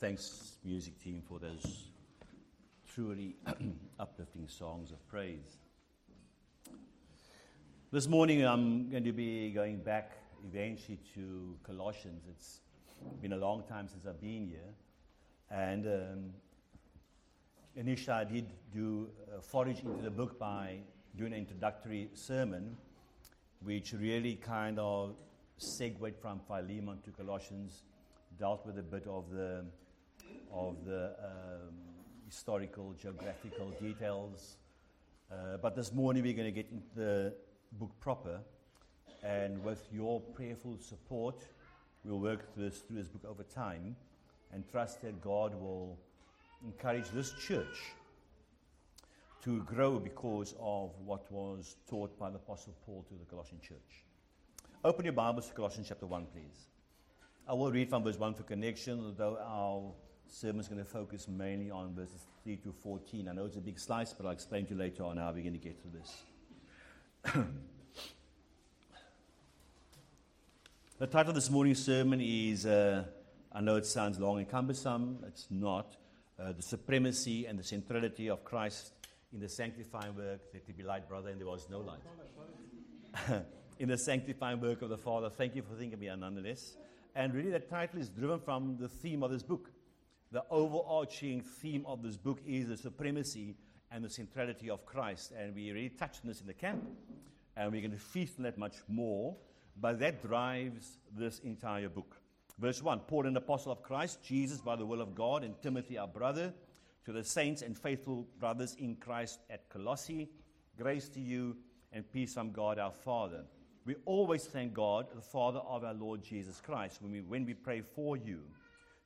thanks, music team, for those truly uplifting songs of praise. This morning, I'm going to be going back eventually to Colossians. It's been a long time since I've been here. And um, initially, I did do a forage into the book by doing an introductory sermon, which really kind of segued from Philemon to Colossians, dealt with a bit of the of the um, historical, geographical details. Uh, but this morning we're going to get into the book proper, and with your prayerful support, we'll work through this, through this book over time, and trust that God will encourage this church to grow because of what was taught by the Apostle Paul to the Colossian church. Open your Bibles to Colossians chapter 1, please. I will read from verse 1 for connection, although our sermon is going to focus mainly on verses 3 to 14. I know it's a big slice, but I'll explain to you later on how we're going to get to this. the title of this morning's sermon is uh, I know it sounds long and cumbersome, it's not. Uh, the supremacy and the centrality of Christ in the sanctifying work. Let there be light, brother, and there was no light. in the sanctifying work of the Father. Thank you for thinking of me, nonetheless. And really, that title is driven from the theme of this book the overarching theme of this book is the supremacy and the centrality of Christ. And we already touched on this in the camp, and we're going to feast on that much more. But that drives this entire book. Verse 1 Paul, an apostle of Christ, Jesus by the will of God, and Timothy, our brother, to the saints and faithful brothers in Christ at Colossae, grace to you and peace from God our Father. We always thank God, the Father of our Lord Jesus Christ, when we, when we pray for you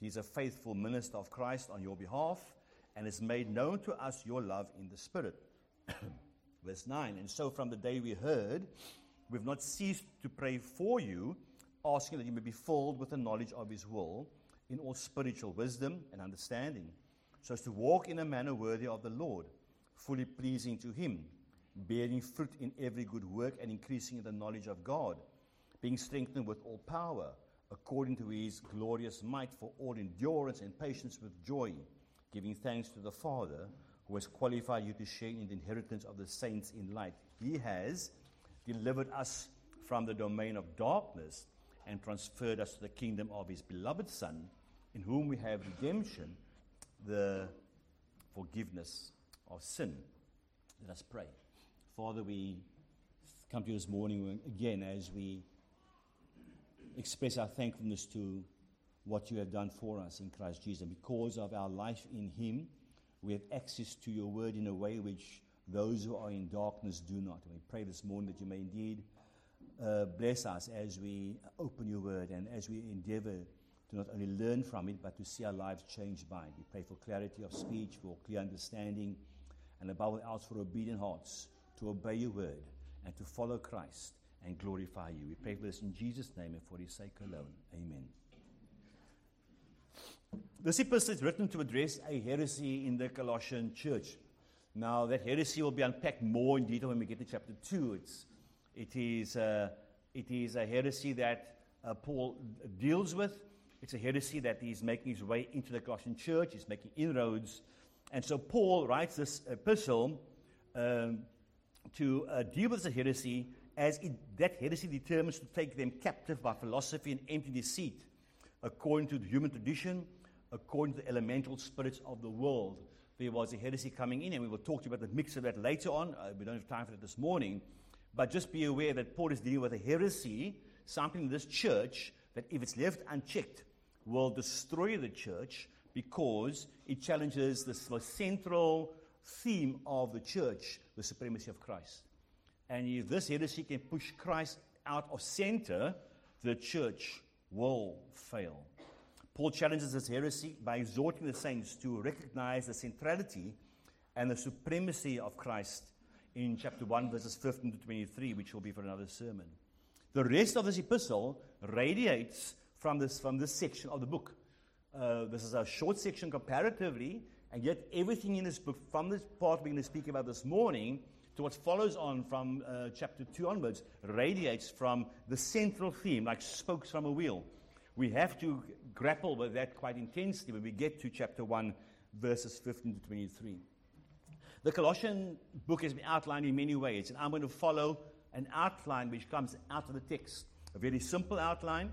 He's a faithful minister of Christ on your behalf and has made known to us your love in the Spirit. Verse 9 And so from the day we heard, we've not ceased to pray for you, asking that you may be filled with the knowledge of His will in all spiritual wisdom and understanding, so as to walk in a manner worthy of the Lord, fully pleasing to Him, bearing fruit in every good work and increasing in the knowledge of God, being strengthened with all power according to his glorious might for all endurance and patience with joy, giving thanks to the Father who has qualified you to share in the inheritance of the saints in light. He has delivered us from the domain of darkness and transferred us to the kingdom of his beloved Son, in whom we have redemption, the forgiveness of sin. Let us pray. Father, we come to you this morning again as we express our thankfulness to what you have done for us in Christ Jesus. Because of our life in Him, we have access to your word in a way which those who are in darkness do not. We pray this morning that you may indeed uh, bless us as we open your word and as we endeavor to not only learn from it, but to see our lives changed by it. We pray for clarity of speech, for clear understanding, and above all else for obedient hearts to obey your word and to follow Christ and glorify you. We pray for this in Jesus' name and for his sake alone. Amen. This epistle is written to address a heresy in the Colossian church. Now, that heresy will be unpacked more in detail when we get to chapter 2. It's, it, is, uh, it is a heresy that uh, Paul deals with. It's a heresy that he's making his way into the Colossian church. He's making inroads. And so Paul writes this epistle um, to uh, deal with the heresy as it, that heresy determines to take them captive by philosophy and empty deceit, according to the human tradition, according to the elemental spirits of the world. There was a heresy coming in, and we will talk to you about the mix of that later on. Uh, we don't have time for that this morning. But just be aware that Paul is dealing with a heresy, something in this church that, if it's left unchecked, will destroy the church because it challenges the central theme of the church, the supremacy of Christ. And if this heresy can push Christ out of center, the church will fail. Paul challenges this heresy by exhorting the saints to recognize the centrality and the supremacy of Christ in chapter 1, verses 15 to 23, which will be for another sermon. The rest of this epistle radiates from this, from this section of the book. Uh, this is a short section comparatively, and yet everything in this book, from this part we're going to speak about this morning to what follows on from uh, chapter 2 onwards, radiates from the central theme, like spokes from a wheel. We have to grapple with that quite intensely when we get to chapter 1, verses 15 to 23. The Colossian book has been outlined in many ways, and I'm going to follow an outline which comes out of the text. A very simple outline.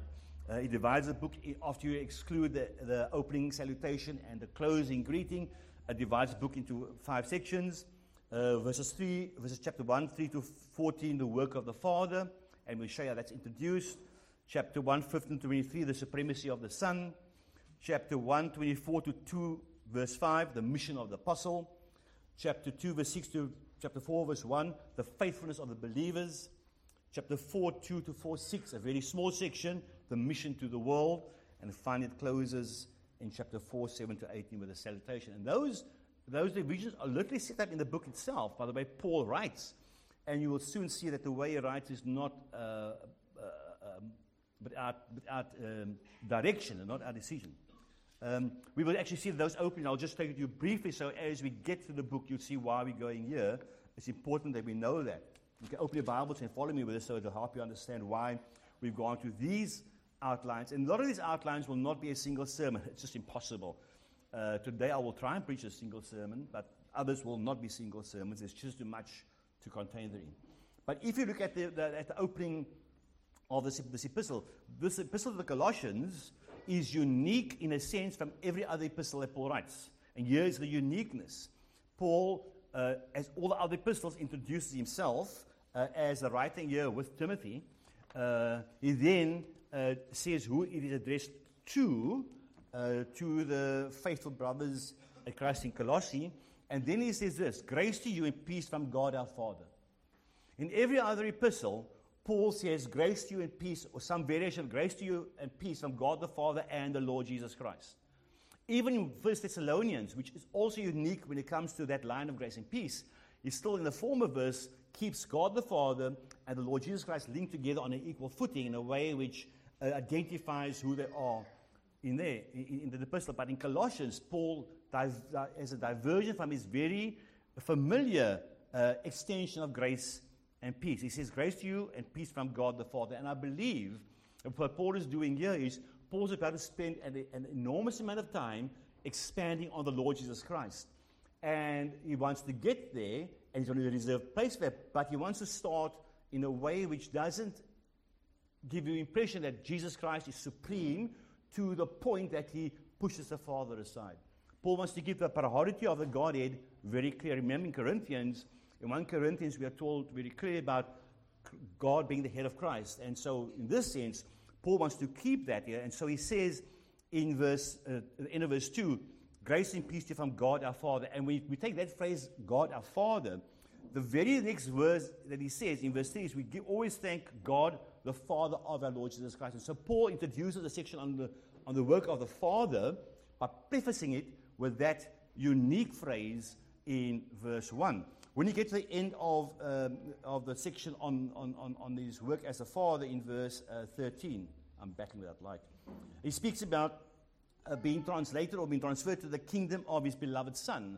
Uh, it divides the book after you exclude the, the opening salutation and the closing greeting. It divides the book into five sections. Uh, verses 3, verses chapter 1, 3 to 14, the work of the Father, and we'll show you how that's introduced. Chapter 1, 15 to 23, the supremacy of the Son. Chapter 1, 24 to 2, verse 5, the mission of the Apostle chapter 2, verse 6 to chapter 4, verse 1, the faithfulness of the believers. Chapter 4, 2 to 4, 6, a very small section, the mission to the world. And finally, it closes in chapter 4, 7 to 18 with a salutation. And those, those divisions are literally set up in the book itself, by the way Paul writes. And you will soon see that the way he writes is not uh, uh, um, without, um, direction and not our decision. Um, we will actually see those opening. I'll just take you briefly so as we get to the book, you'll see why we're going here. It's important that we know that. You can open your Bibles and follow me with this so it'll help you understand why we've gone to these outlines. And a lot of these outlines will not be a single sermon, it's just impossible. Uh, today I will try and preach a single sermon, but others will not be single sermons. There's just too much to contain therein. But if you look at the, the at the opening of this, this epistle, this epistle of the Colossians is unique in a sense from every other epistle that Paul writes. And here's the uniqueness. Paul, uh, as all the other epistles, introduces himself uh, as a writing here with Timothy. Uh, he then uh, says who it is addressed to, uh, to the faithful brothers at Christ in Colossae. And then he says this Grace to you and peace from God our Father. In every other epistle, Paul says, Grace to you and peace, or some variation of grace to you and peace from God the Father and the Lord Jesus Christ. Even in 1 Thessalonians, which is also unique when it comes to that line of grace and peace, he still in the former verse keeps God the Father and the Lord Jesus Christ linked together on an equal footing in a way which uh, identifies who they are in there, in, the epistle. But in Colossians, Paul has a diversion from his very familiar uh, extension of grace and peace. He says, Grace to you and peace from God the Father. And I believe what Paul is doing here is Paul's about to spend an, an enormous amount of time expanding on the Lord Jesus Christ. And he wants to get there, and he's going to reserve place that, but he wants to start in a way which doesn't give you the impression that Jesus Christ is supreme to the point that he pushes the Father aside. Paul wants to give the priority of the Godhead very clear. Remember in Corinthians, in 1 Corinthians, we are told very clearly about God being the head of Christ. And so, in this sense, Paul wants to keep that here. And so he says in verse, uh, end of verse 2, grace and peace to you from God our Father. And we, we take that phrase, God our Father, the very next verse that he says in verse 3 is we always thank God, the Father of our Lord Jesus Christ. And so Paul introduces a section on the, on the work of the Father by prefacing it with that unique phrase in verse 1. When you get to the end of, um, of the section on, on, on, on his work as a father in verse uh, 13, I'm backing with that light. He speaks about uh, being translated or being transferred to the kingdom of his beloved son.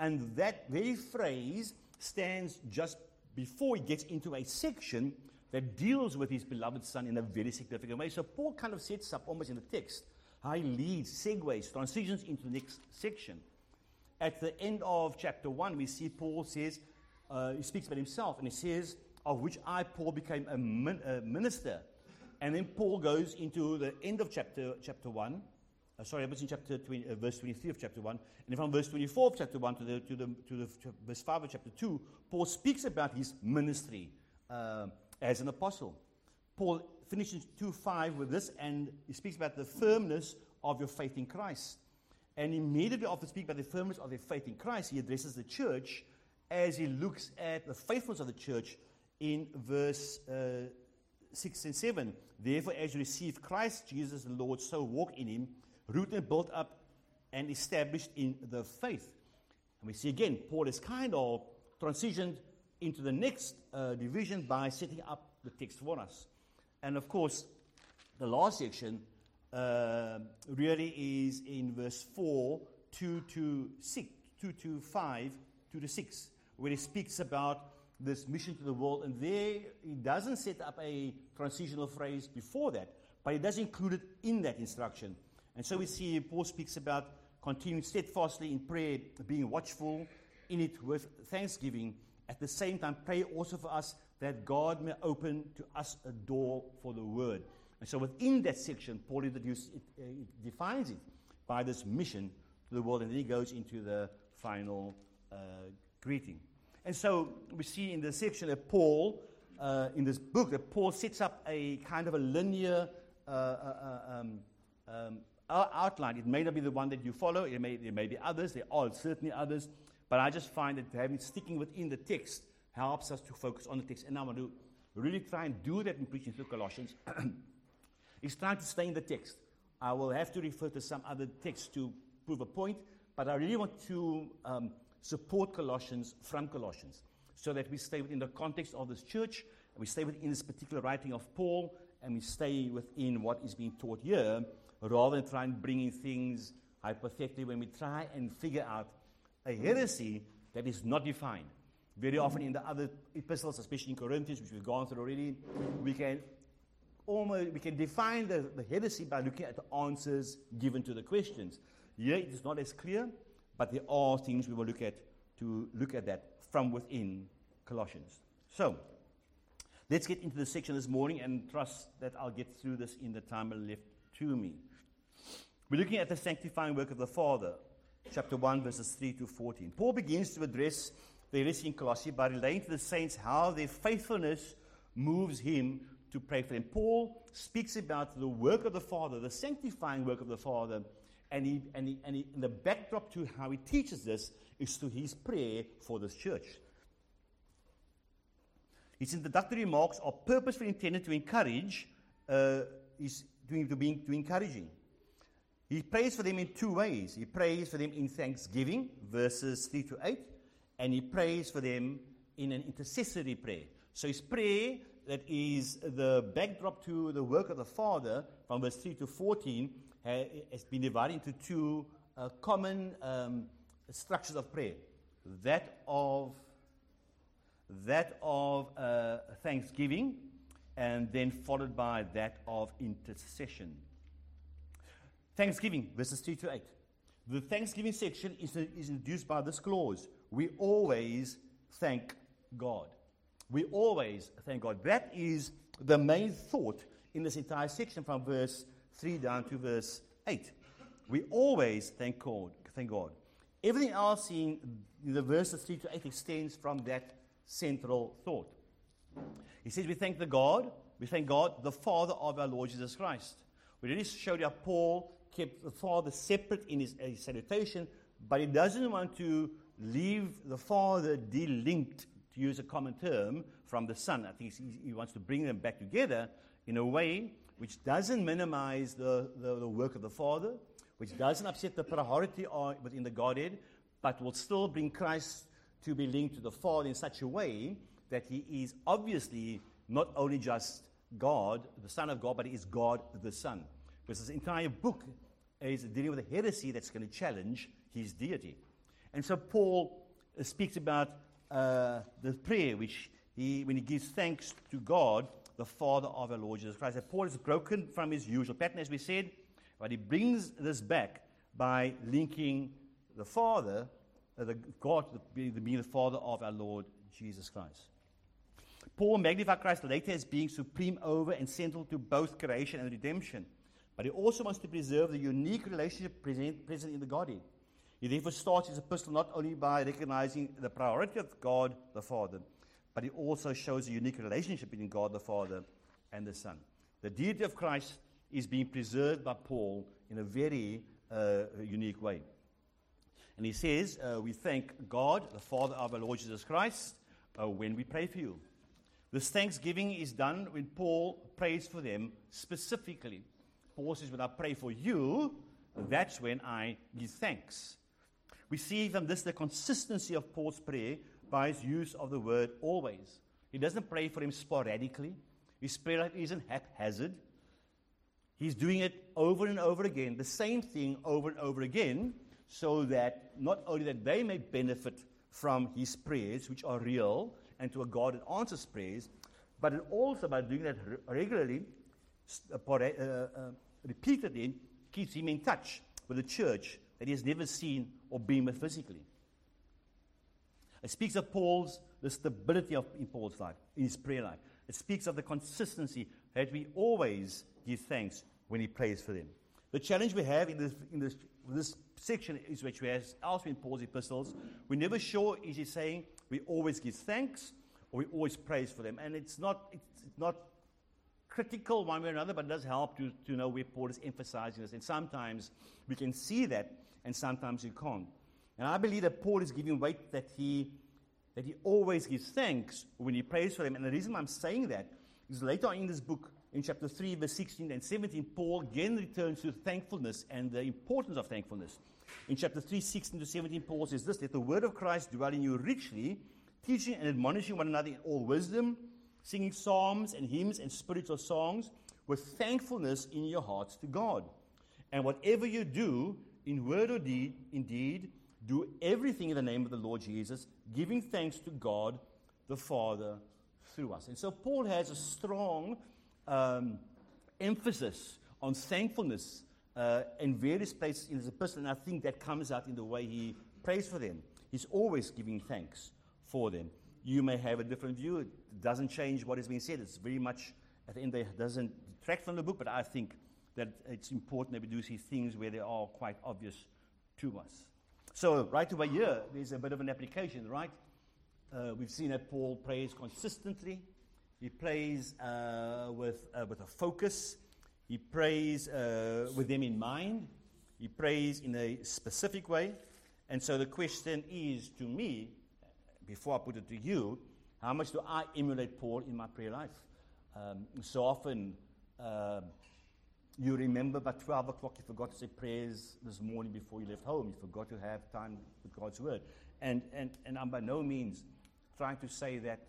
And that very phrase stands just before he gets into a section that deals with his beloved son in a very significant way. So Paul kind of sets up almost in the text how he leads, segues, transitions into the next section. At the end of chapter 1, we see Paul says, uh, he speaks about himself, and he says, Of which I, Paul, became a, min- a minister. And then Paul goes into the end of chapter, chapter 1. Uh, sorry, I was in chapter 20, uh, verse 23 of chapter 1. And from verse 24 of chapter 1 to the, to the, to the verse 5 of chapter 2, Paul speaks about his ministry uh, as an apostle. Paul finishes 2 5 with this, and he speaks about the firmness of your faith in Christ. And immediately after speaking about the firmness of their faith in Christ, he addresses the church as he looks at the faithfulness of the church in verse uh, 6 and 7. Therefore, as you receive Christ Jesus the Lord, so walk in him, rooted and built up and established in the faith. And we see again, Paul is kind of transitioned into the next uh, division by setting up the text for us. And of course, the last section uh, really is in verse 4, 2 to 6, 2 to 5, 2 to 6, where he speaks about this mission to the world. And there he doesn't set up a transitional phrase before that, but he does include it in that instruction. And so we see Paul speaks about continuing steadfastly in prayer, being watchful in it with thanksgiving. At the same time, pray also for us that God may open to us a door for the word. And so within that section, Paul introduces it, uh, it defines it by this mission to the world, and then he goes into the final uh, greeting. And so we see in the section that Paul, uh, in this book, that Paul sets up a kind of a linear uh, uh um, um, outline. It may not be the one that you follow, it may, there may be others, there are certainly others, but I just find that having sticking within the text helps us to focus on the text. And I want to really try and do that in preaching through Colossians. is trying to stay in the text. I will have to refer to some other text to prove a point, but I really want to um, support Colossians from Colossians so that we stay within the context of this church, we stay within this particular writing of Paul, and we stay within what is being taught here, rather than trying bringing things hypothetically when we try and figure out a heresy that is not defined. Very often in the other epistles, especially in Corinthians, which we've gone through already, we can almost we can define the, the heresy by looking at the answers given to the questions. Here it is not as clear, but there are things we will look at to look at that from within Colossians. So let's get into the section this morning and trust that I'll get through this in the time left to me. We're looking at the sanctifying work of the Father, chapter 1, verses 3 to 14. Paul begins to address the heresy in Colossae by relating to the saints how their faithfulness moves him to pray for them. Paul speaks about the work of the Father, the sanctifying work of the Father, and, he, and, he, and, he, and the backdrop to how he teaches this is to his prayer for this church. His introductory remarks are purposefully intended to encourage, uh, is to, to, be, to encouraging. He prays for them in two ways. He prays for them in thanksgiving, verses 3 to 8, and he prays for them in an intercessory prayer. So his prayer that is the backdrop to the work of the Father from verse 3 to 14 has been divided into two uh, common um, structures of prayer that of that of uh, thanksgiving and then followed by that of intercession thanksgiving verses 3 to 8 the thanksgiving section is, is introduced by this clause we always thank god we always thank God. That is the main thought in this entire section from verse 3 down to verse 8. We always thank God. Thank God. Everything else in the verses 3 to 8 extends from that central thought. He says, We thank the God, we thank God, the Father of our Lord Jesus Christ. We already showed you how Paul kept the Father separate in his, his salutation, but he doesn't want to leave the Father delinked to use a common term, from the Son. I think he wants to bring them back together in a way which doesn't minimize the, the, the work of the Father, which doesn't upset the priority within the Godhead, but will still bring Christ to be linked to the Father in such a way that he is obviously not only just God, the Son of God, but he is God the Son. Because this entire book is dealing with a heresy that's going to challenge his deity. And so Paul speaks about uh, the prayer which he, when he gives thanks to God, the Father of our Lord Jesus Christ. That Paul is broken from his usual pattern, as we said, but he brings this back by linking the Father, uh, the God, being the, the Father of our Lord Jesus Christ. Paul magnified Christ later as being supreme over and central to both creation and redemption. But he also wants to preserve the unique relationship present, present in the Godhead. He therefore starts his epistle not only by recognizing the priority of God the Father, but he also shows a unique relationship between God the Father and the Son. The deity of Christ is being preserved by Paul in a very uh, unique way. And he says, uh, We thank God, the Father of our Lord Jesus Christ, uh, when we pray for you. This thanksgiving is done when Paul prays for them specifically. Paul says, When I pray for you, that's when I give thanks. We see from this the consistency of Paul's prayer by his use of the word always. He doesn't pray for him sporadically. His prayer life isn't haphazard. He's doing it over and over again, the same thing over and over again, so that not only that they may benefit from his prayers, which are real, and to a God that answers prayers, but also by doing that regularly, uh, uh, uh, repeatedly, keeps him in touch with the church that he has never seen or been with physically. It speaks of Paul's the stability of in Paul's life, in his prayer life. It speaks of the consistency that we always give thanks when he prays for them. The challenge we have in this, in this, this section is which we have elsewhere in Paul's epistles. We're never sure is he saying we always give thanks or we always praise for them. And it's not, it's not critical one way or another, but it does help to, to know where Paul is emphasizing this. And sometimes we can see that, and sometimes you can't. And I believe that Paul is giving weight that he, that he always gives thanks when he prays for them. And the reason I'm saying that is later on in this book, in chapter 3, verse 16 and 17, Paul again returns to thankfulness and the importance of thankfulness. In chapter 3, 16 to 17, Paul says this Let the word of Christ dwell in you richly, teaching and admonishing one another in all wisdom, singing psalms and hymns and spiritual songs with thankfulness in your hearts to God. And whatever you do, in word or deed, indeed, do everything in the name of the Lord Jesus, giving thanks to God the Father through us. And so Paul has a strong um, emphasis on thankfulness uh, in various places in his epistle, and I think that comes out in the way he prays for them. He's always giving thanks for them. You may have a different view. It doesn't change what is being said. It's very much, at the end, it doesn't detract from the book, but I think that it's important that we do see things where they are quite obvious to us. So, right away here, there's a bit of an application, right? Uh, we've seen that Paul prays consistently. He prays uh, with, uh, with a focus. He prays uh, with them in mind. He prays in a specific way. And so the question is to me before I put it to you, how much do I emulate Paul in my prayer life? Um, so often, uh, you remember by 12 o'clock you forgot to say prayers this morning before you left home. You forgot to have time with God's word. And, and, and I'm by no means trying to say that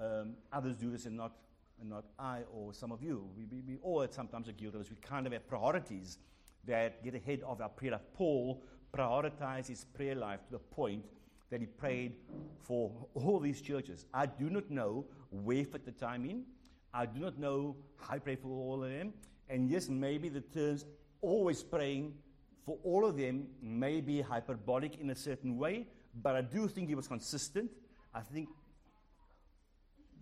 um, others do this and not, and not I or some of you. We, we, we all sometimes are guilty of this. We kind of have priorities that get ahead of our prayer life. Paul prioritized his prayer life to the point that he prayed for all these churches. I do not know where fit the time in. I do not know how I pray for all of them. And yes, maybe the terms always praying for all of them may be hyperbolic in a certain way, but I do think he was consistent. I think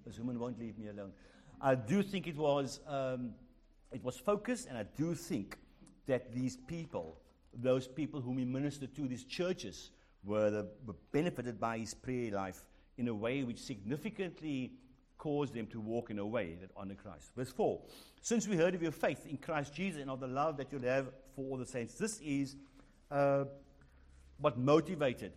this woman won't leave me alone. I do think it was um, it was focused, and I do think that these people, those people whom he ministered to, these churches, were, the, were benefited by his prayer life in a way which significantly caused them to walk in a way that honored Christ. Verse 4 Since we heard of your faith in Christ Jesus and of the love that you have for all the saints, this is uh, what motivated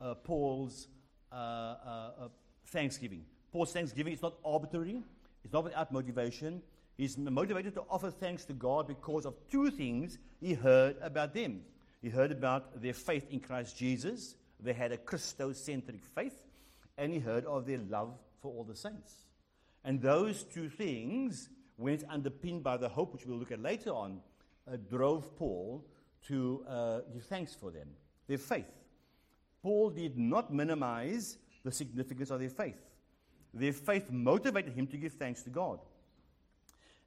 uh, Paul's uh, uh, uh, thanksgiving. Paul's thanksgiving is not arbitrary, it's not without motivation. He's motivated to offer thanks to God because of two things he heard about them. He heard about their faith in Christ Jesus. They had a Christocentric faith. And he heard of their love for all the saints. And those two things, when it's underpinned by the hope, which we'll look at later on, uh, drove Paul to uh, give thanks for them, their faith. Paul did not minimize the significance of their faith. Their faith motivated him to give thanks to God.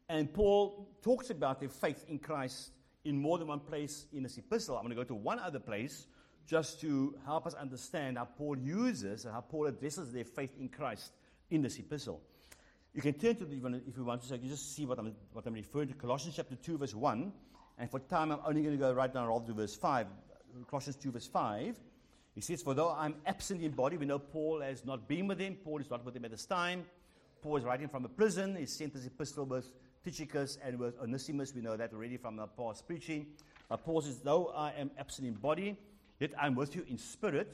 And Paul talks about their faith in Christ in more than one place in this epistle. I'm going to go to one other place just to help us understand how Paul uses and how Paul addresses their faith in Christ in this epistle. You can turn to the, if you want to, so you just see what I'm, what I'm referring to. Colossians chapter 2, verse 1. And for time, I'm only going to go right down all to verse 5. Colossians 2, verse 5. He says, For though I'm absent in body, we know Paul has not been with him. Paul is not with him at this time. Paul is writing from a prison. He sent this epistle with Tychicus and with Onesimus. We know that already from the past preaching. But Paul says, Though I am absent in body, yet I'm with you in spirit,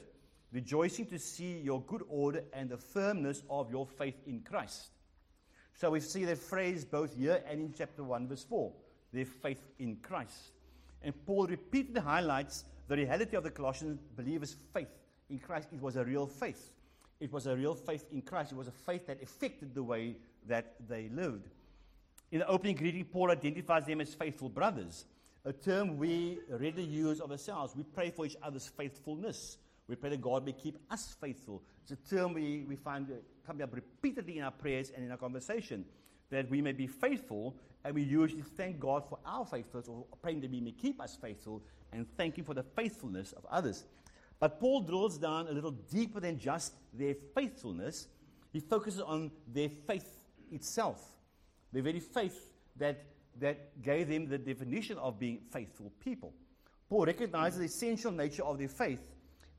rejoicing to see your good order and the firmness of your faith in Christ. So we see that phrase both here and in chapter 1, verse 4 their faith in Christ. And Paul repeatedly highlights the reality of the Colossian believers' faith in Christ. It was a real faith. It was a real faith in Christ. It was a faith that affected the way that they lived. In the opening greeting, Paul identifies them as faithful brothers, a term we readily use of ourselves. We pray for each other's faithfulness. We pray that God may keep us faithful. It's a term we, we find coming up repeatedly in our prayers and in our conversation, that we may be faithful, and we usually thank God for our faithfulness, or praying that He may keep us faithful, and thank Him for the faithfulness of others. But Paul drills down a little deeper than just their faithfulness. He focuses on their faith itself, the very faith that, that gave them the definition of being faithful people. Paul recognizes the essential nature of their faith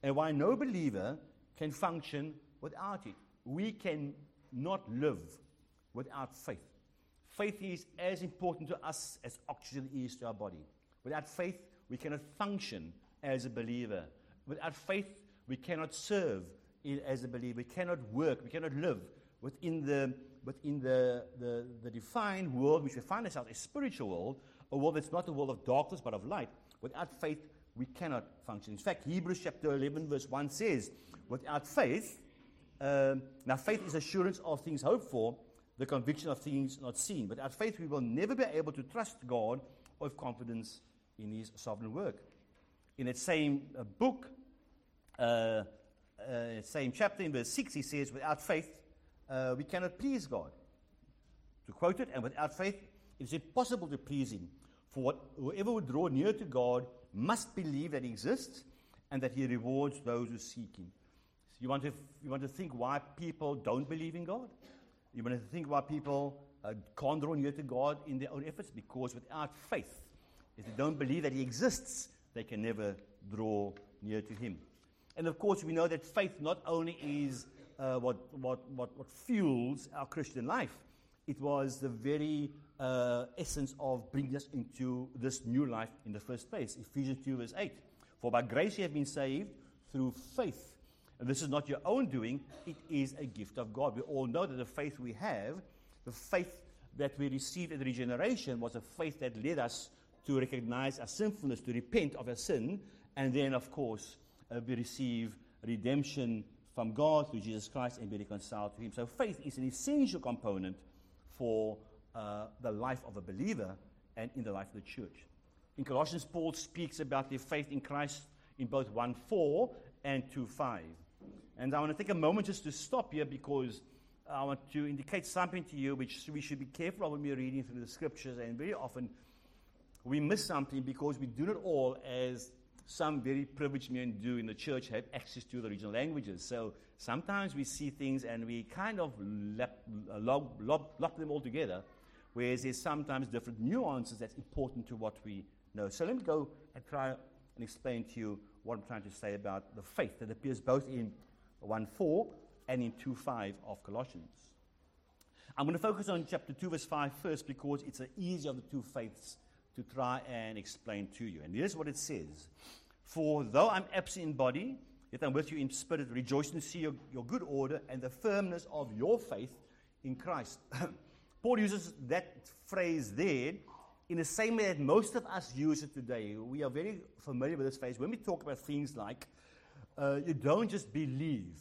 and why no believer can function without it. We can not live without faith. Faith is as important to us as oxygen is to our body. Without faith, we cannot function as a believer. Without faith, we cannot serve as a believer. We cannot work. We cannot live within the, within the, the, the defined world which we find ourselves, a spiritual world, a world that's not a world of darkness but of light. Without faith, we cannot function. In fact, Hebrews chapter 11, verse 1 says, Without faith, um, now faith is assurance of things hoped for, the conviction of things not seen. Without faith, we will never be able to trust God or have confidence in His sovereign work. In that same uh, book, uh, uh, same chapter, in verse 6, he says, Without faith, uh, we cannot please God. To quote it, and without faith, it is impossible to please Him. For what, whoever would draw near to God must believe that He exists and that He rewards those who seek Him. So you, want to, you want to think why people don't believe in God? You want to think why people uh, can't draw near to God in their own efforts? Because without faith, if they don't believe that He exists, they can never draw near to Him. And of course, we know that faith not only is uh, what, what, what, what fuels our Christian life, it was the very uh, essence of bringing us into this new life in the first place. Ephesians 2, verse 8. For by grace you have been saved through faith. And this is not your own doing, it is a gift of God. We all know that the faith we have, the faith that we received at regeneration, was a faith that led us to recognize our sinfulness, to repent of our sin, and then, of course, uh, we receive redemption from God through Jesus Christ and be reconciled to Him. So faith is an essential component for uh, the life of a believer and in the life of the church. In Colossians, Paul speaks about their faith in Christ in both 1 4 and 2 5. And I want to take a moment just to stop here because I want to indicate something to you which we should be careful of when we're reading through the scriptures. And very often we miss something because we do not all, as some very privileged men do in the church, have access to the regional languages. So sometimes we see things and we kind of uh, lock, lock them all together, whereas there's sometimes different nuances that's important to what we know. So let me go and try and explain to you what I'm trying to say about the faith that appears both in 1 4 and in 2 5 of Colossians. I'm going to focus on chapter 2, verse 5 first because it's the easier of the two faiths to try and explain to you. And here's what it says For though I'm absent in body, yet I'm with you in spirit, rejoicing to see your, your good order and the firmness of your faith in Christ. Paul uses that phrase there in the same way that most of us use it today. We are very familiar with this phrase. When we talk about things like, uh, you don't just believe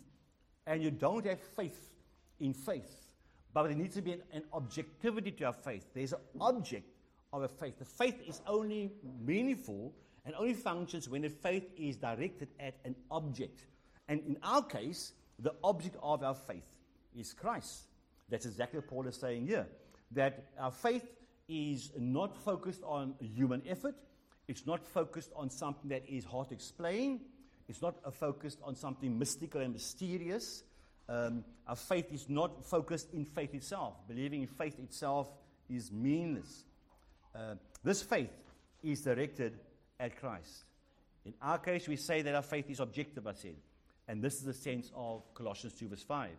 and you don't have faith in faith, but there needs to be an, an objectivity to our faith. There's an object a faith. The faith is only meaningful and only functions when the faith is directed at an object. And in our case, the object of our faith is Christ. That's exactly what Paul is saying here. That our faith is not focused on human effort, it's not focused on something that is hard to explain, it's not focused on something mystical and mysterious. Um, our faith is not focused in faith itself. Believing in faith itself is meaningless. Uh, this faith is directed at Christ. In our case, we say that our faith is objective, I said. And this is the sense of Colossians 2, verse 5.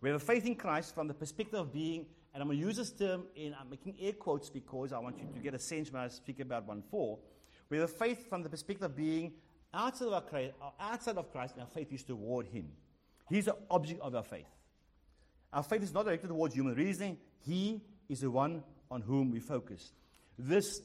We have a faith in Christ from the perspective of being, and I'm going to use this term in, I'm making air quotes because I want you to get a sense when I speak about 1 4. We have a faith from the perspective of being outside of, our, outside of Christ, and our faith is toward Him. He's the object of our faith. Our faith is not directed towards human reasoning, He is the one on whom we focus. This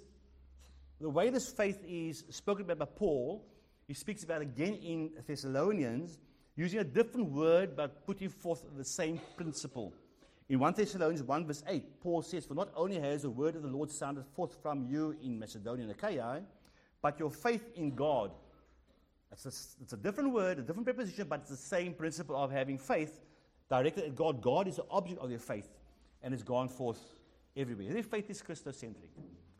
the way this faith is spoken about by Paul, he speaks about again in Thessalonians, using a different word but putting forth the same principle. In 1 Thessalonians 1, verse 8, Paul says, For not only has the word of the Lord sounded forth from you in Macedonia and Achaia, but your faith in God. It's a, it's a different word, a different preposition, but it's the same principle of having faith directed at God. God is the object of your faith and it's gone forth everywhere. Their faith is Christocentric.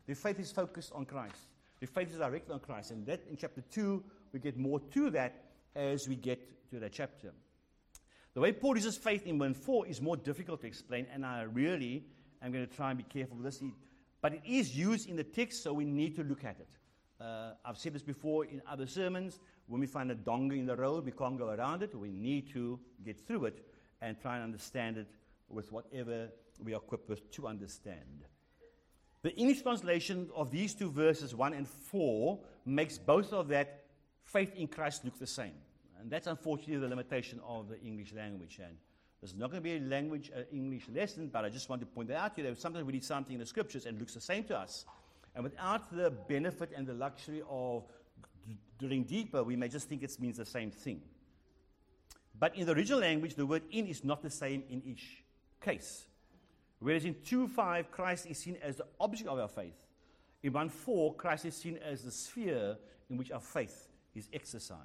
Their faith is focused on Christ. Their faith is directed on Christ. And that in chapter 2, we get more to that as we get to that chapter. The way Paul uses faith in 1 4 is more difficult to explain, and I really am going to try and be careful with this. But it is used in the text, so we need to look at it. Uh, I've said this before in other sermons. When we find a donga in the road, we can't go around it. We need to get through it and try and understand it with whatever we are equipped with to understand. The English translation of these two verses, 1 and 4, makes both of that faith in Christ look the same. And that's unfortunately the limitation of the English language. And there's not going to be a language uh, English lesson, but I just want to point that out to you. That sometimes we read something in the scriptures and it looks the same to us. And without the benefit and the luxury of drilling deeper, we may just think it means the same thing. But in the original language, the word in is not the same in each case. Whereas in 2.5, Christ is seen as the object of our faith. In 1.4, Christ is seen as the sphere in which our faith is exercised.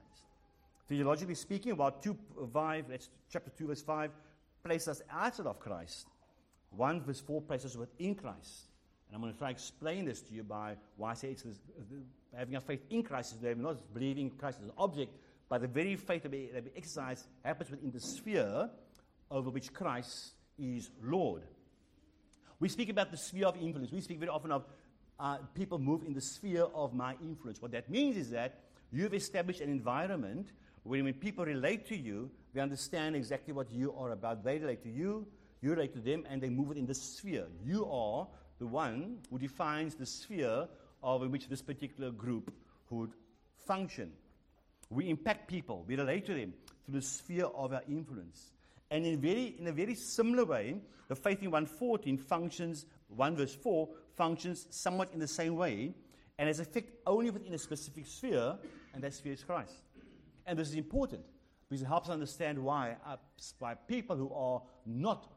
Theologically speaking, about 2.5, that's chapter 2, verse 5, places us outside of Christ. 1 verse 4 places us within Christ. And I'm going to try to explain this to you by why I say it's this, having a faith in Christ is not believing Christ as an object, but the very faith that we, that we exercise happens within the sphere over which Christ is Lord. We speak about the sphere of influence. We speak very often of uh, people move in the sphere of my influence. What that means is that you've established an environment where when people relate to you, they understand exactly what you are about. They relate to you, you relate to them, and they move it in the sphere. You are the one who defines the sphere of in which this particular group would function. We impact people, we relate to them through the sphere of our influence. And in, very, in a very similar way, the faith in 114 functions, 1 verse 4, functions somewhat in the same way and has effect only within a specific sphere, and that sphere is Christ. And this is important because it helps us understand why, uh, why people who are not,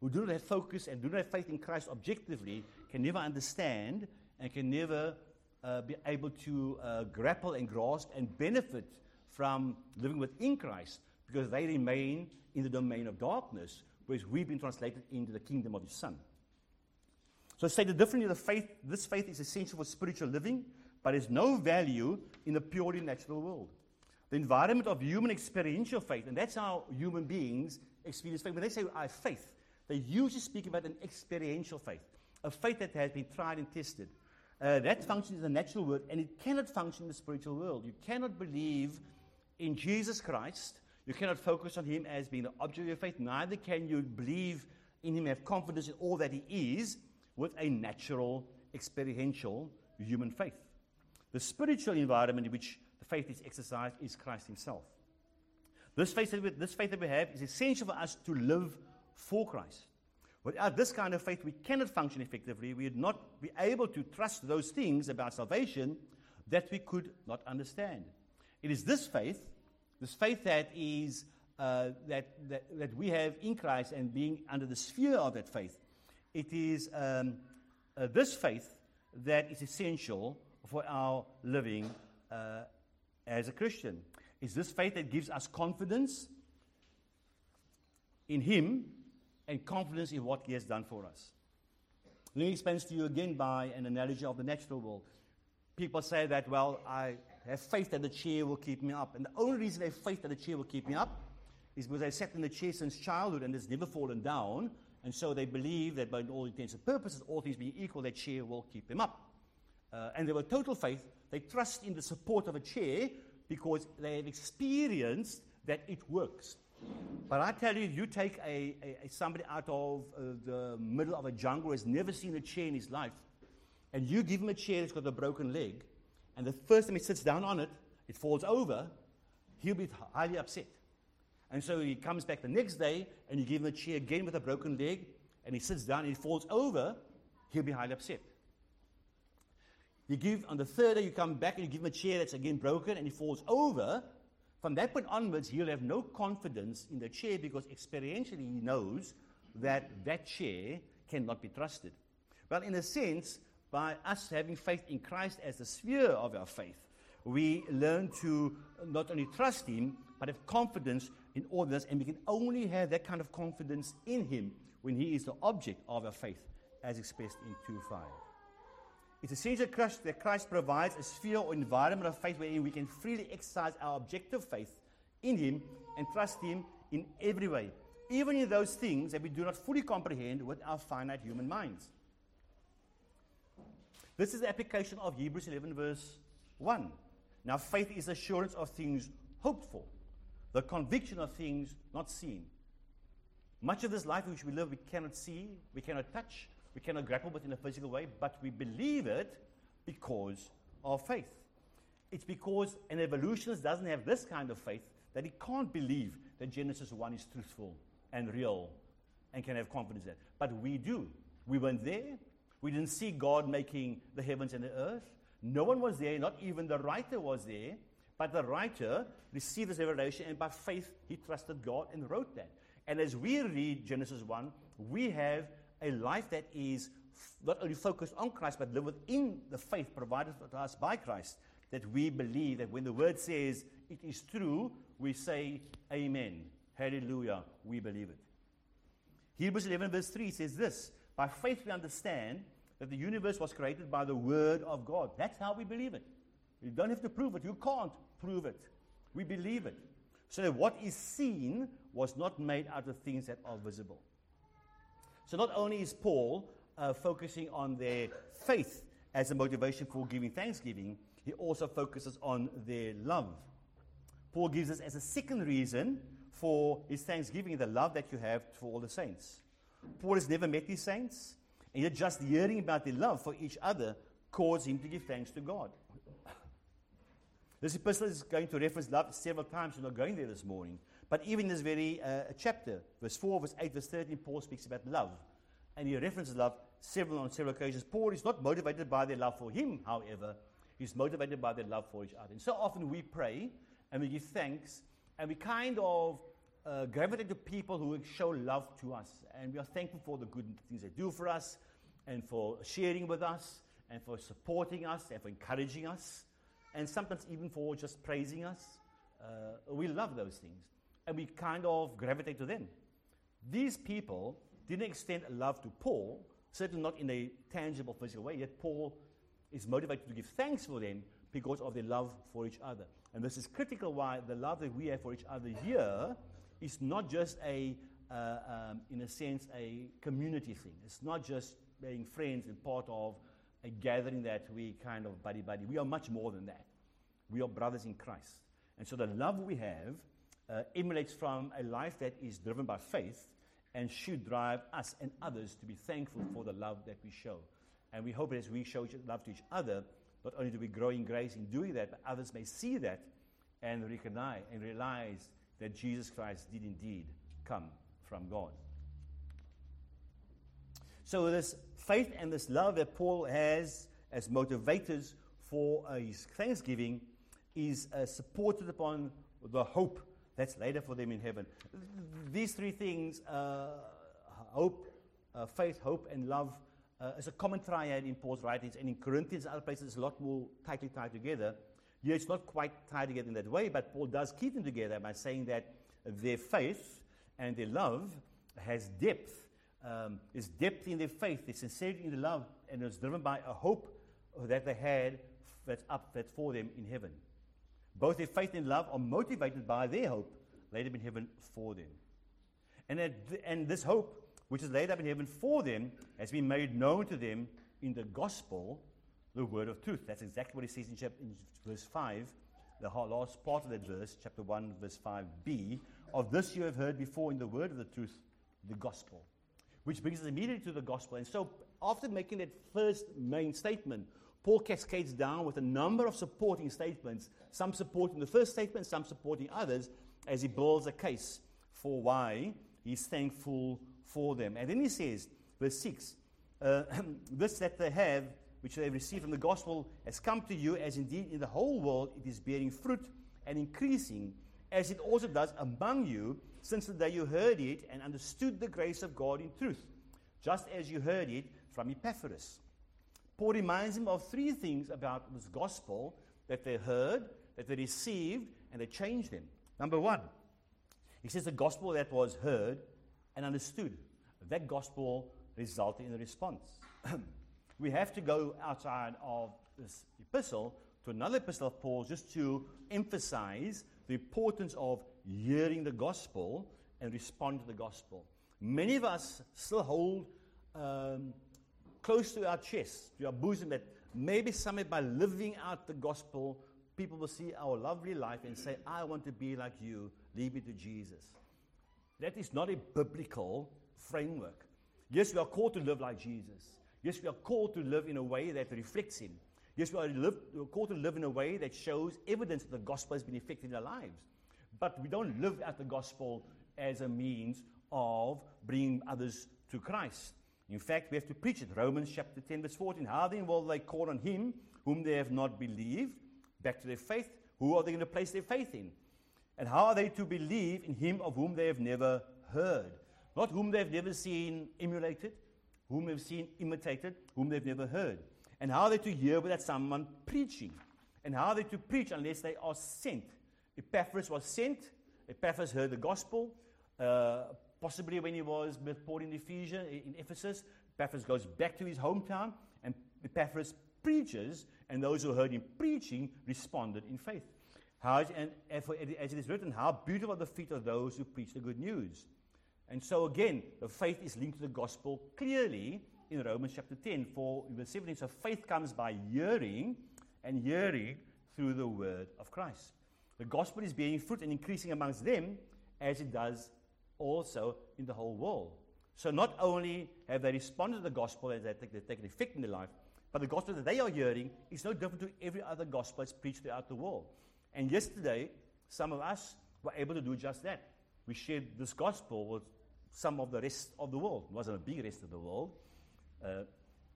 who do not have focus and do not have faith in Christ objectively, can never understand and can never uh, be able to uh, grapple and grasp and benefit from living within Christ because they remain in the domain of darkness, whereas we've been translated into the kingdom of His Son. So, stated differently, the faith, this faith is essential for spiritual living, but has no value in the purely natural world. The environment of human experiential faith, and that's how human beings experience faith. When they say I have faith, they usually speak about an experiential faith, a faith that has been tried and tested. Uh, that functions in the natural world, and it cannot function in the spiritual world. You cannot believe in Jesus Christ you cannot focus on him as being the object of your faith. Neither can you believe in him, have confidence in all that he is, with a natural, experiential human faith. The spiritual environment in which the faith is exercised is Christ himself. This faith, that we, this faith that we have is essential for us to live for Christ. Without this kind of faith, we cannot function effectively. We would not be able to trust those things about salvation that we could not understand. It is this faith this faith that is uh, that, that, that we have in Christ and being under the sphere of that faith, it is um, uh, this faith that is essential for our living uh, as a Christian. It's this faith that gives us confidence in Him and confidence in what He has done for us. Let me explain to you again by an analogy of the natural world. People say that, well, I have faith that the chair will keep me up. And the only reason they have faith that the chair will keep me up is because they've sat in the chair since childhood and it's never fallen down. And so they believe that by all intents and purposes, all things being equal, that chair will keep them up. Uh, and they have total faith. They trust in the support of a chair because they have experienced that it works. But I tell you, you take a, a, a somebody out of uh, the middle of a jungle who has never seen a chair in his life, and you give him a chair that's got a broken leg, and the first time he sits down on it, it falls over, he'll be highly upset. And so he comes back the next day and you give him a chair again with a broken leg, and he sits down and he falls over, he'll be highly upset. You give on the third day, you come back and you give him a chair that's again broken and he falls over. From that point onwards, he'll have no confidence in the chair because experientially he knows that that chair cannot be trusted. Well, in a sense, by us having faith in Christ as the sphere of our faith, we learn to not only trust Him, but have confidence in all this. And we can only have that kind of confidence in Him when He is the object of our faith, as expressed in 2 5. It's essential that Christ provides a sphere or environment of faith wherein we can freely exercise our objective faith in Him and trust Him in every way, even in those things that we do not fully comprehend with our finite human minds. This is the application of Hebrews 11, verse 1. Now, faith is assurance of things hoped for, the conviction of things not seen. Much of this life which we live, we cannot see, we cannot touch, we cannot grapple with in a physical way, but we believe it because of faith. It's because an evolutionist doesn't have this kind of faith that he can't believe that Genesis 1 is truthful and real and can have confidence in it. But we do. We went there. We didn't see God making the heavens and the earth. No one was there, not even the writer was there. But the writer received this revelation, and by faith, he trusted God and wrote that. And as we read Genesis 1, we have a life that is not only focused on Christ, but live within the faith provided to us by Christ, that we believe that when the word says it is true, we say, Amen. Hallelujah. We believe it. Hebrews 11, verse 3 says this By faith we understand that the universe was created by the word of God. That's how we believe it. You don't have to prove it. You can't prove it. We believe it. So what is seen was not made out of things that are visible. So not only is Paul uh, focusing on their faith as a motivation for giving thanksgiving, he also focuses on their love. Paul gives us as a second reason for his thanksgiving the love that you have for all the saints. Paul has never met these saints, and yet just hearing about their love for each other caused him to give thanks to God. This epistle is going to reference love several times. We're not going there this morning. But even in this very uh, chapter, verse 4, verse 8, verse 13, Paul speaks about love. And he references love several on several occasions. Paul is not motivated by their love for him, however, he's motivated by their love for each other. And so often we pray and we give thanks and we kind of uh, gravitate to people who show love to us. And we are thankful for the good things they do for us and for sharing with us and for supporting us and for encouraging us and sometimes even for just praising us. Uh, we love those things and we kind of gravitate to them. These people didn't extend love to Paul, certainly not in a tangible, physical way, yet Paul is motivated to give thanks for them because of their love for each other. And this is critical why the love that we have for each other here is not just a, uh, um, in a sense, a community thing. It's not just being friends and part of a gathering that we kind of buddy buddy. We are much more than that. We are brothers in Christ. And so the love we have uh, emanates from a life that is driven by faith and should drive us and others to be thankful for the love that we show. And we hope as we show love to each other, not only do we grow in grace in doing that, but others may see that and recognize and realize that Jesus Christ did indeed come from God. So, this faith and this love that Paul has as motivators for his thanksgiving is uh, supported upon the hope that's later for them in heaven. These three things uh, hope, uh, faith, hope, and love uh, is a common triad in Paul's writings, and in Corinthians and other places, it's a lot more tightly tied together. Here, it's not quite tied together in that way, but Paul does keep them together by saying that their faith and their love has depth. Um, there's depth in their faith, there's sincerity in the love, and it's driven by a hope that they had that's up, that's for them in heaven. Both their faith and love are motivated by their hope laid up in heaven for them. And, th- and this hope, which is laid up in heaven for them, has been made known to them in the gospel, the word of truth. That's exactly what he says in, chapter, in verse 5, the last part of that verse, chapter 1, verse 5b. Of this you have heard before in the word of the truth, the gospel. Which brings us immediately to the gospel. And so, after making that first main statement, Paul cascades down with a number of supporting statements, some supporting the first statement, some supporting others, as he builds a case for why he's thankful for them. And then he says, verse 6, uh, this that they have, which they have received from the gospel has come to you, as indeed in the whole world it is bearing fruit and increasing, as it also does among you, since the day you heard it and understood the grace of God in truth, just as you heard it from Epaphras. Paul reminds him of three things about this gospel that they heard, that they received, and they changed them. Number one, he says the gospel that was heard and understood. That gospel resulted in a response. we have to go outside of this epistle to another epistle of Paul just to emphasize the importance of hearing the gospel and respond to the gospel. Many of us still hold um, close to our chest, to our bosom, that maybe someday by living out the gospel, people will see our lovely life and say, I want to be like you, lead me to Jesus. That is not a biblical framework. Yes, we are called to live like Jesus. Yes, we are called to live in a way that reflects Him. Yes, we are, live, called to live in a way that shows evidence that the gospel has been effective in our lives. But we don't live at the gospel as a means of bringing others to Christ. In fact, we have to preach it. Romans chapter 10, verse 14. How then will they call on him whom they have not believed? Back to their faith. Who are they going to place their faith in? And how are they to believe in him of whom they have never heard? Not whom they have never seen emulated, whom they've seen imitated, whom they've never heard. And how are they to hear without someone preaching? And how are they to preach unless they are sent? Epaphras was sent. Epaphras heard the gospel. Uh, possibly when he was with Paul in Ephesians, in Ephesus, Epaphras goes back to his hometown, and Epaphras preaches, and those who heard him preaching responded in faith. How, and as it is written, how beautiful are the feet of those who preach the good news. And so again, the faith is linked to the gospel clearly in Romans chapter 10. For verse 17, so faith comes by hearing, and hearing through the word of Christ. The gospel is bearing fruit and increasing amongst them as it does also in the whole world. So not only have they responded to the gospel and they take, taken effect in their life, but the gospel that they are hearing is no different to every other gospel that's preached throughout the world. And yesterday, some of us were able to do just that. We shared this gospel with some of the rest of the world. It wasn't a big rest of the world. Uh,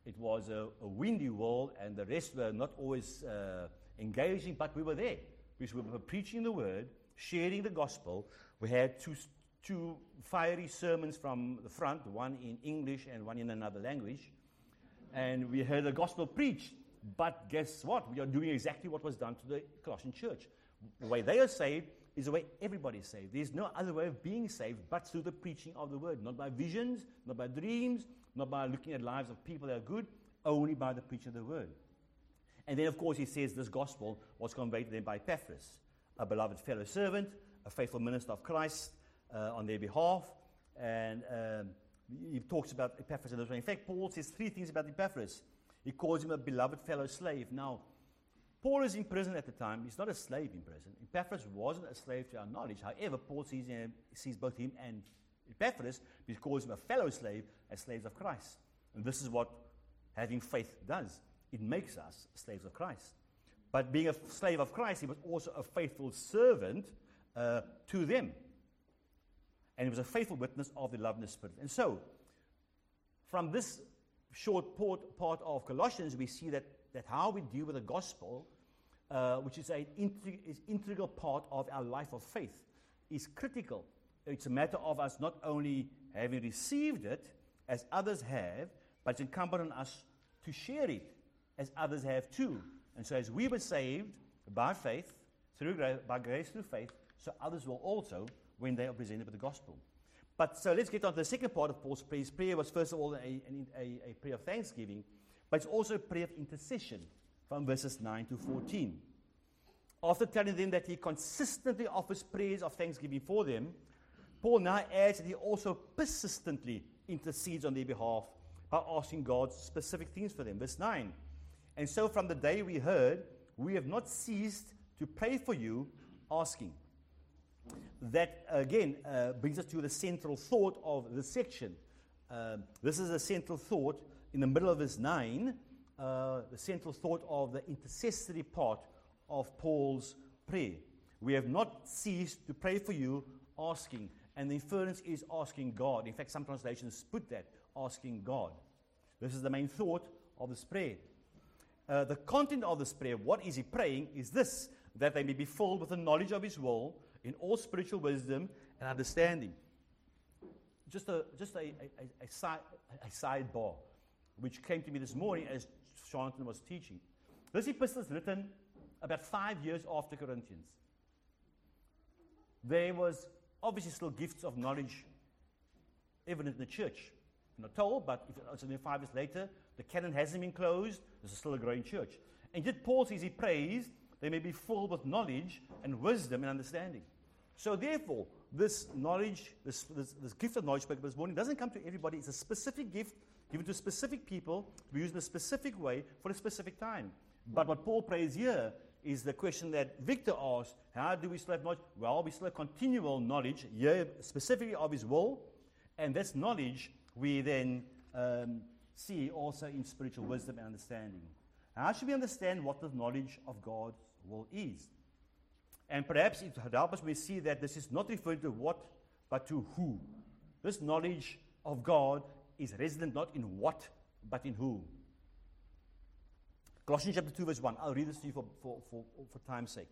it was a, a, windy world, and the rest were not always uh, engaging, but we were there because we were preaching the word, sharing the gospel. We had two, two fiery sermons from the front, one in English and one in another language. And we heard the gospel preached. But guess what? We are doing exactly what was done to the Colossian church. The way they are saved is the way everybody is saved. There's no other way of being saved but through the preaching of the word. Not by visions, not by dreams, not by looking at lives of people that are good, only by the preaching of the word. And then, of course, he says this gospel was conveyed to them by Epaphras, a beloved fellow servant, a faithful minister of Christ uh, on their behalf. And um, he talks about Epaphras in this way. In fact, Paul says three things about Epaphras. He calls him a beloved fellow slave. Now, Paul is in prison at the time. He's not a slave in prison. Epaphras wasn't a slave to our knowledge. However, Paul sees, him, sees both him and Epaphras because calls him a fellow slave as slaves of Christ. And this is what having faith does it makes us slaves of Christ. But being a slave of Christ, he was also a faithful servant uh, to them. And he was a faithful witness of the love and the Spirit. And so, from this short part of Colossians, we see that, that how we deal with the gospel, uh, which is an is integral part of our life of faith, is critical. It's a matter of us not only having received it as others have, but it's incumbent on us to share it as others have too. And so, as we were saved by faith, through grace, by grace through faith, so others will also when they are presented with the gospel. But so let's get on to the second part of Paul's prayer. His prayer was first of all a, a, a prayer of thanksgiving, but it's also a prayer of intercession from verses 9 to 14. After telling them that he consistently offers prayers of thanksgiving for them, Paul now adds that he also persistently intercedes on their behalf by asking God specific things for them. Verse 9 And so from the day we heard, we have not ceased to pray for you, asking that again uh, brings us to the central thought of the section. Uh, this is the central thought in the middle of verse 9, uh, the central thought of the intercessory part of Paul's prayer. We have not ceased to pray for you, asking. And the inference is asking God. In fact, some translations put that asking God. This is the main thought of this prayer. uh, the content of this prayer, what is he praying, is this that they may be filled with the knowledge of his will in all spiritual wisdom and understanding. Just a, just a, a, a, side, a sidebar, which came to me this morning as Jonathan was teaching. This epistle is written about five years after Corinthians. There was obviously still gifts of knowledge evident in the church. Not told, but if it's only five years later, the canon hasn't been closed, there's still a growing church. And yet Paul says he prays they may be full with knowledge and wisdom and understanding. So therefore, this knowledge, this, this, this gift of knowledge spoken this morning, doesn't come to everybody. It's a specific gift given to specific people to be used in a specific way for a specific time. But what Paul prays here is the question that Victor asked how do we still have knowledge? Well, we still have continual knowledge, specifically of his will, and this knowledge we then um, see also in spiritual wisdom and understanding. How should we understand what the knowledge of God's will is? And perhaps it would help us we see that this is not referring to what, but to who. This knowledge of God is resident not in what, but in who. Colossians chapter 2, verse 1. I'll read this to you for, for, for, for time's sake.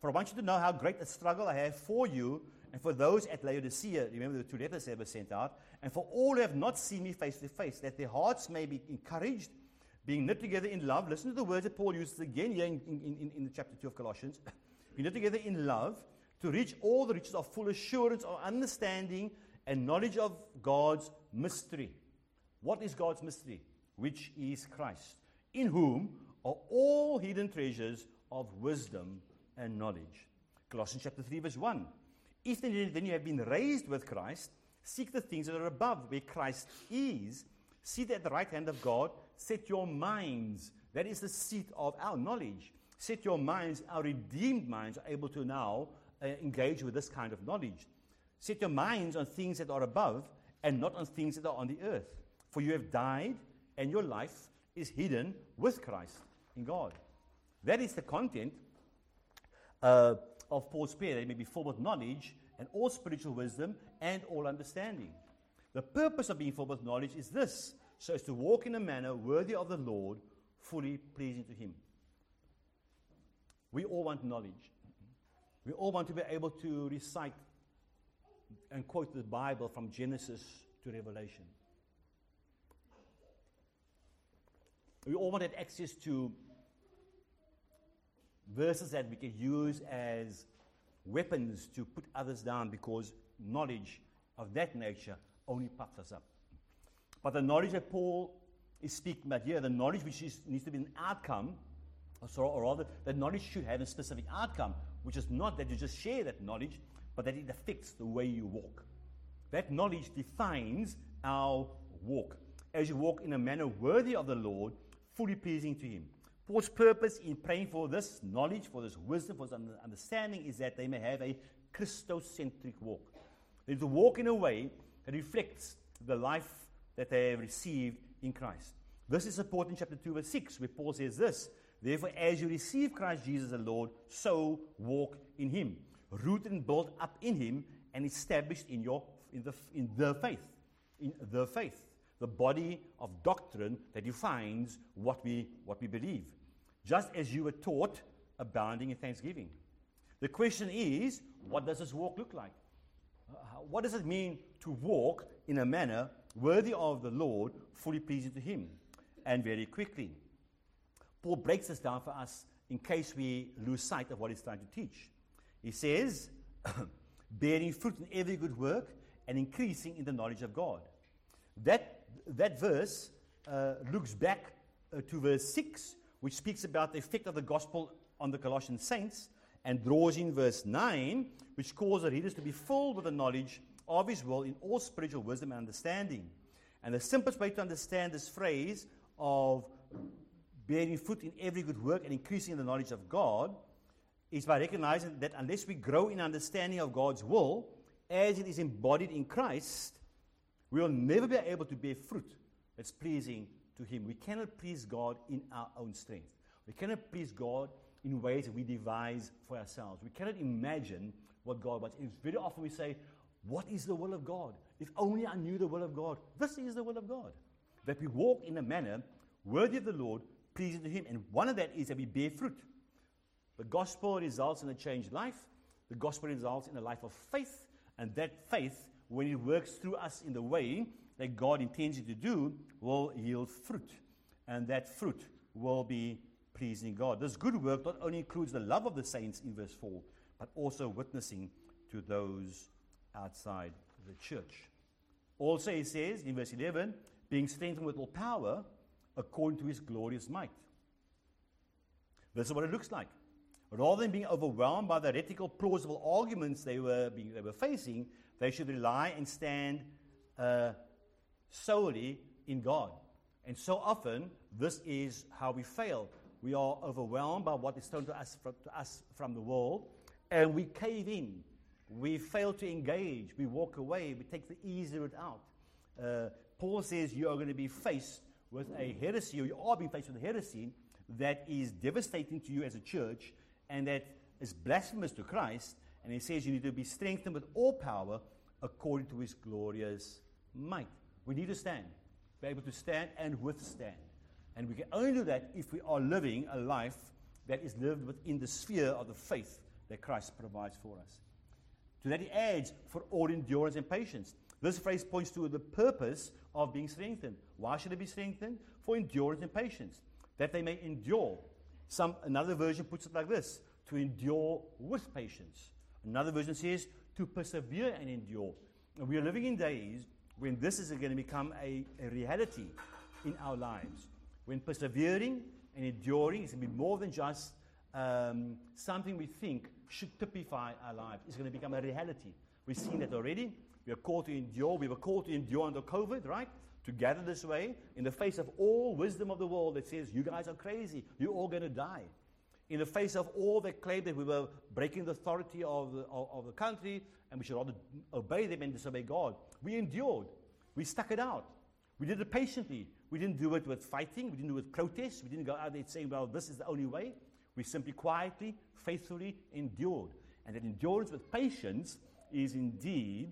For I want you to know how great a struggle I have for you and for those at Laodicea. Remember the two letters that were sent out. And for all who have not seen me face to face, that their hearts may be encouraged, being knit together in love. Listen to the words that Paul uses again here in, in, in, in chapter 2 of Colossians. Knit together in love to reach all the riches of full assurance of understanding and knowledge of God's mystery. What is God's mystery? Which is Christ, in whom are all hidden treasures of wisdom and knowledge. Colossians chapter 3, verse 1. If then, then you have been raised with Christ, seek the things that are above, where Christ is. Seated at the right hand of God, set your minds. That is the seat of our knowledge. Set your minds, our redeemed minds, are able to now uh, engage with this kind of knowledge. Set your minds on things that are above and not on things that are on the earth. For you have died, and your life is hidden with Christ in God. That is the content uh, of Paul's prayer. They may be full with knowledge and all spiritual wisdom and all understanding. The purpose of being full with knowledge is this so as to walk in a manner worthy of the Lord, fully pleasing to Him. We all want knowledge. We all want to be able to recite and quote the Bible from Genesis to Revelation. We all want access to verses that we can use as weapons to put others down because knowledge of that nature only puffs us up. But the knowledge that Paul is speaking about here, the knowledge which is, needs to be an outcome, so, or rather, that knowledge should have a specific outcome, which is not that you just share that knowledge, but that it affects the way you walk. That knowledge defines our walk. As you walk in a manner worthy of the Lord, fully pleasing to Him. Paul's purpose in praying for this knowledge, for this wisdom, for this understanding is that they may have a Christocentric walk. They to walk in a way that reflects the life that they have received in Christ. This is supported in chapter 2, verse 6, where Paul says this Therefore, as you receive Christ Jesus the Lord, so walk in him, rooted and built up in him, and established in, your, in, the, in the faith. In the faith the body of doctrine that defines what we, what we believe, just as you were taught, abounding in thanksgiving. The question is what does this walk look like? Uh, what does it mean to walk in a manner worthy of the Lord, fully pleasing to Him? And very quickly, Paul breaks this down for us in case we lose sight of what he's trying to teach. He says, bearing fruit in every good work and increasing in the knowledge of God. That that verse uh, looks back uh, to verse 6, which speaks about the effect of the gospel on the Colossian saints, and draws in verse 9, which calls the readers to be filled with the knowledge of his will in all spiritual wisdom and understanding. And the simplest way to understand this phrase of bearing fruit in every good work and increasing in the knowledge of God is by recognizing that unless we grow in understanding of God's will, as it is embodied in Christ, we will never be able to bear fruit that's pleasing to Him. We cannot please God in our own strength. We cannot please God in ways that we devise for ourselves. We cannot imagine what God wants. It's very often we say, What is the will of God? If only I knew the will of God. This is the will of God. That we walk in a manner worthy of the Lord, pleasing to Him. And one of that is that we bear fruit. The gospel results in a changed life. The gospel results in a life of faith. And that faith, when it works through us in the way that God intends it to do, will yield fruit. And that fruit will be pleasing God. This good work not only includes the love of the saints in verse 4, but also witnessing to those outside the church. Also, he says in verse 11, being strengthened with all power according to his glorious might. This is what it looks like. Rather than being overwhelmed by the heretical, plausible arguments they were, being, they were facing, they should rely and stand uh, solely in God. And so often, this is how we fail. We are overwhelmed by what is thrown to us, from, to us from the world, and we cave in. We fail to engage. We walk away. We take the easy route out. Uh, Paul says you are going to be faced with a heresy, or you are being faced with a heresy that is devastating to you as a church and that is blasphemous to Christ. And he says you need to be strengthened with all power according to his glorious might. We need to stand, be able to stand and withstand. And we can only do that if we are living a life that is lived within the sphere of the faith that Christ provides for us. To that he adds, for all endurance and patience. This phrase points to the purpose of being strengthened. Why should it be strengthened? For endurance and patience, that they may endure. Some, another version puts it like this to endure with patience. Another version says to persevere and endure. And we are living in days when this is going to become a, a reality in our lives. When persevering and enduring is going to be more than just um, something we think should typify our lives. It's going to become a reality. We've seen that already. We are called to endure. We were called to endure under COVID, right? To gather this way in the face of all wisdom of the world that says, you guys are crazy. You're all going to die. In the face of all that claim that we were breaking the authority of the, of, of the country and we should rather obey them and disobey God. We endured. We stuck it out. We did it patiently. We didn't do it with fighting. We didn't do it with protests. We didn't go out there saying, well, this is the only way. We simply quietly, faithfully endured. And that endurance with patience is indeed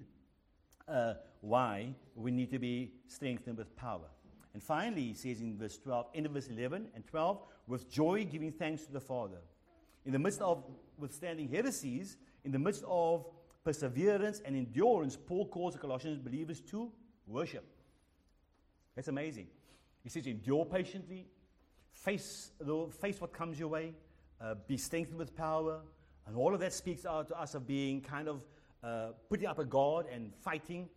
uh, why we need to be strengthened with power. And finally, he says in verse 12, end of verse 11 and 12, with joy giving thanks to the Father. In the midst of withstanding heresies, in the midst of perseverance and endurance, Paul calls the Colossians believers to worship. That's amazing. He says, endure patiently, face, the, face what comes your way, uh, be strengthened with power. And all of that speaks out to us of being kind of uh, putting up a guard and fighting.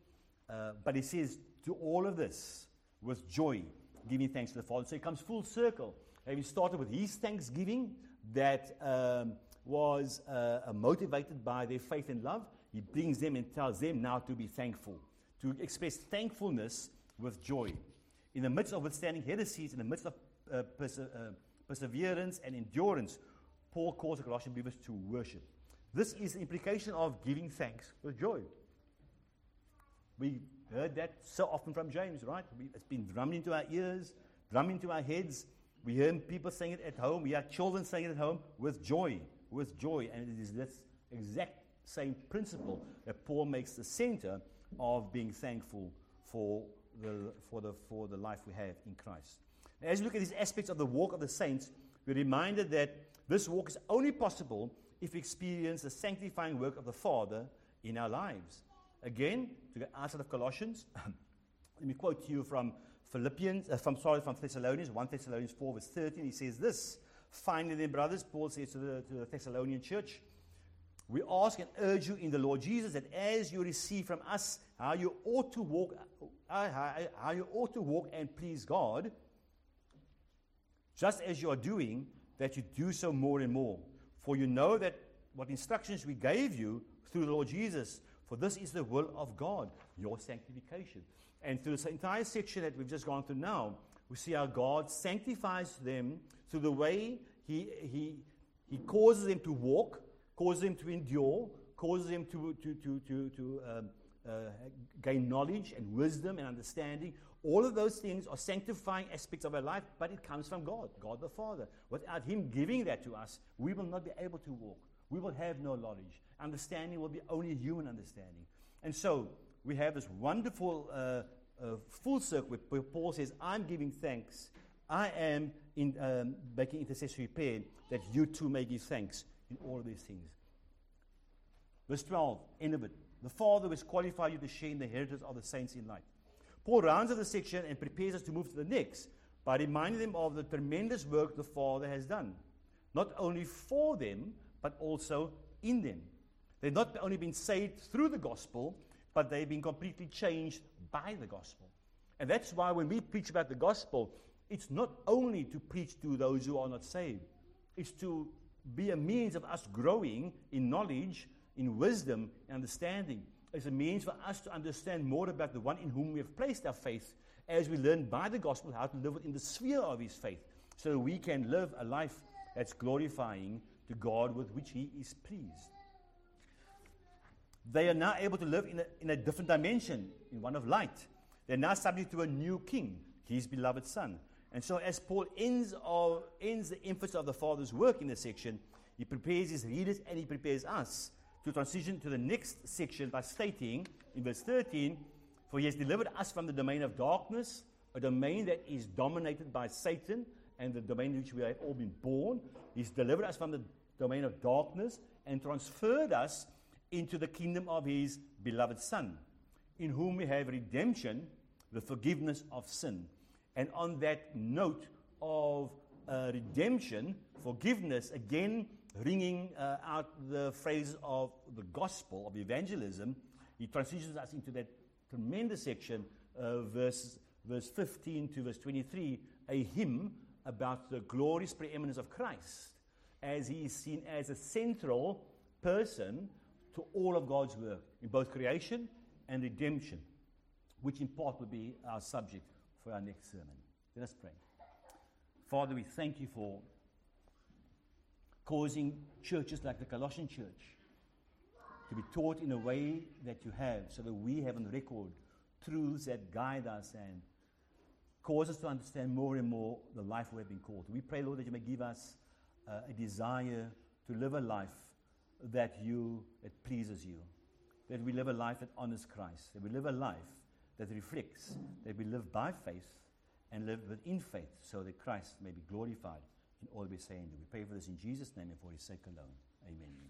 Uh, but he says, to all of this, with joy, giving thanks to the Father. So it comes full circle. Having started with his thanksgiving that um, was uh, motivated by their faith and love, he brings them and tells them now to be thankful, to express thankfulness with joy. In the midst of withstanding heresies, in the midst of uh, perse- uh, perseverance and endurance, Paul calls the Colossian believers to worship. This is the implication of giving thanks with joy. We heard that so often from James, right? It's been drummed into our ears, drummed into our heads. We hear people saying it at home. We hear children saying it at home with joy, with joy. And it is this exact same principle that Paul makes the center of being thankful for the, for the, for the life we have in Christ. As we look at these aspects of the walk of the saints, we're reminded that this walk is only possible if we experience the sanctifying work of the Father in our lives. Again, to get outside of Colossians, let me quote to you from Philippians, uh, from sorry, from Thessalonians, 1 Thessalonians 4, verse 13. He says this Finally, then, brothers, Paul says to the, to the Thessalonian church, we ask and urge you in the Lord Jesus that as you receive from us how you ought to walk, uh, how, how you ought to walk and please God, just as you are doing, that you do so more and more. For you know that what instructions we gave you through the Lord Jesus, for this is the will of God, your sanctification. And through this entire section that we've just gone through now, we see how God sanctifies them through the way He, he, he causes them to walk, causes them to endure, causes them to, to, to, to, to um, uh, gain knowledge and wisdom and understanding. All of those things are sanctifying aspects of our life, but it comes from God, God the Father. Without Him giving that to us, we will not be able to walk. We will have no knowledge. Understanding will be only human understanding. And so we have this wonderful uh, uh, full circle where Paul says, I'm giving thanks I am in, um, making intercessory prayer that you too may give thanks in all these things. Verse 12, end of it. The Father has qualified you to share in the heritage of the saints in light. Paul rounds up the section and prepares us to move to the next by reminding them of the tremendous work the Father has done, not only for them, but also in them. They've not only been saved through the gospel, but they've been completely changed by the gospel. And that's why when we preach about the gospel, it's not only to preach to those who are not saved, it's to be a means of us growing in knowledge, in wisdom, and understanding. It's a means for us to understand more about the one in whom we have placed our faith as we learn by the gospel how to live within the sphere of his faith so that we can live a life that's glorifying to God with which he is pleased. They are now able to live in a, in a different dimension, in one of light. They're now subject to a new king, his beloved Son. And so, as Paul ends, of, ends the emphasis of the Father's work in this section, he prepares his readers and he prepares us to transition to the next section by stating in verse 13 For he has delivered us from the domain of darkness, a domain that is dominated by Satan and the domain in which we have all been born. He's delivered us from the domain of darkness and transferred us into the kingdom of his beloved Son, in whom we have redemption, the forgiveness of sin. And on that note of uh, redemption, forgiveness, again ringing uh, out the phrase of the gospel, of evangelism, he transitions us into that tremendous section, uh, verse, verse 15 to verse 23, a hymn about the glorious preeminence of Christ as he is seen as a central person to all of God's work in both creation and redemption, which in part will be our subject for our next sermon. Let us pray. Father, we thank you for causing churches like the Colossian church to be taught in a way that you have, so that we have on record truths that guide us and cause us to understand more and more the life we have been called. We pray, Lord, that you may give us uh, a desire to live a life that you that pleases you, that we live a life that honors Christ, that we live a life that reflects, that we live by faith and live within faith, so that Christ may be glorified in all we say and do. We pray for this in Jesus' name and for His sake alone. Amen.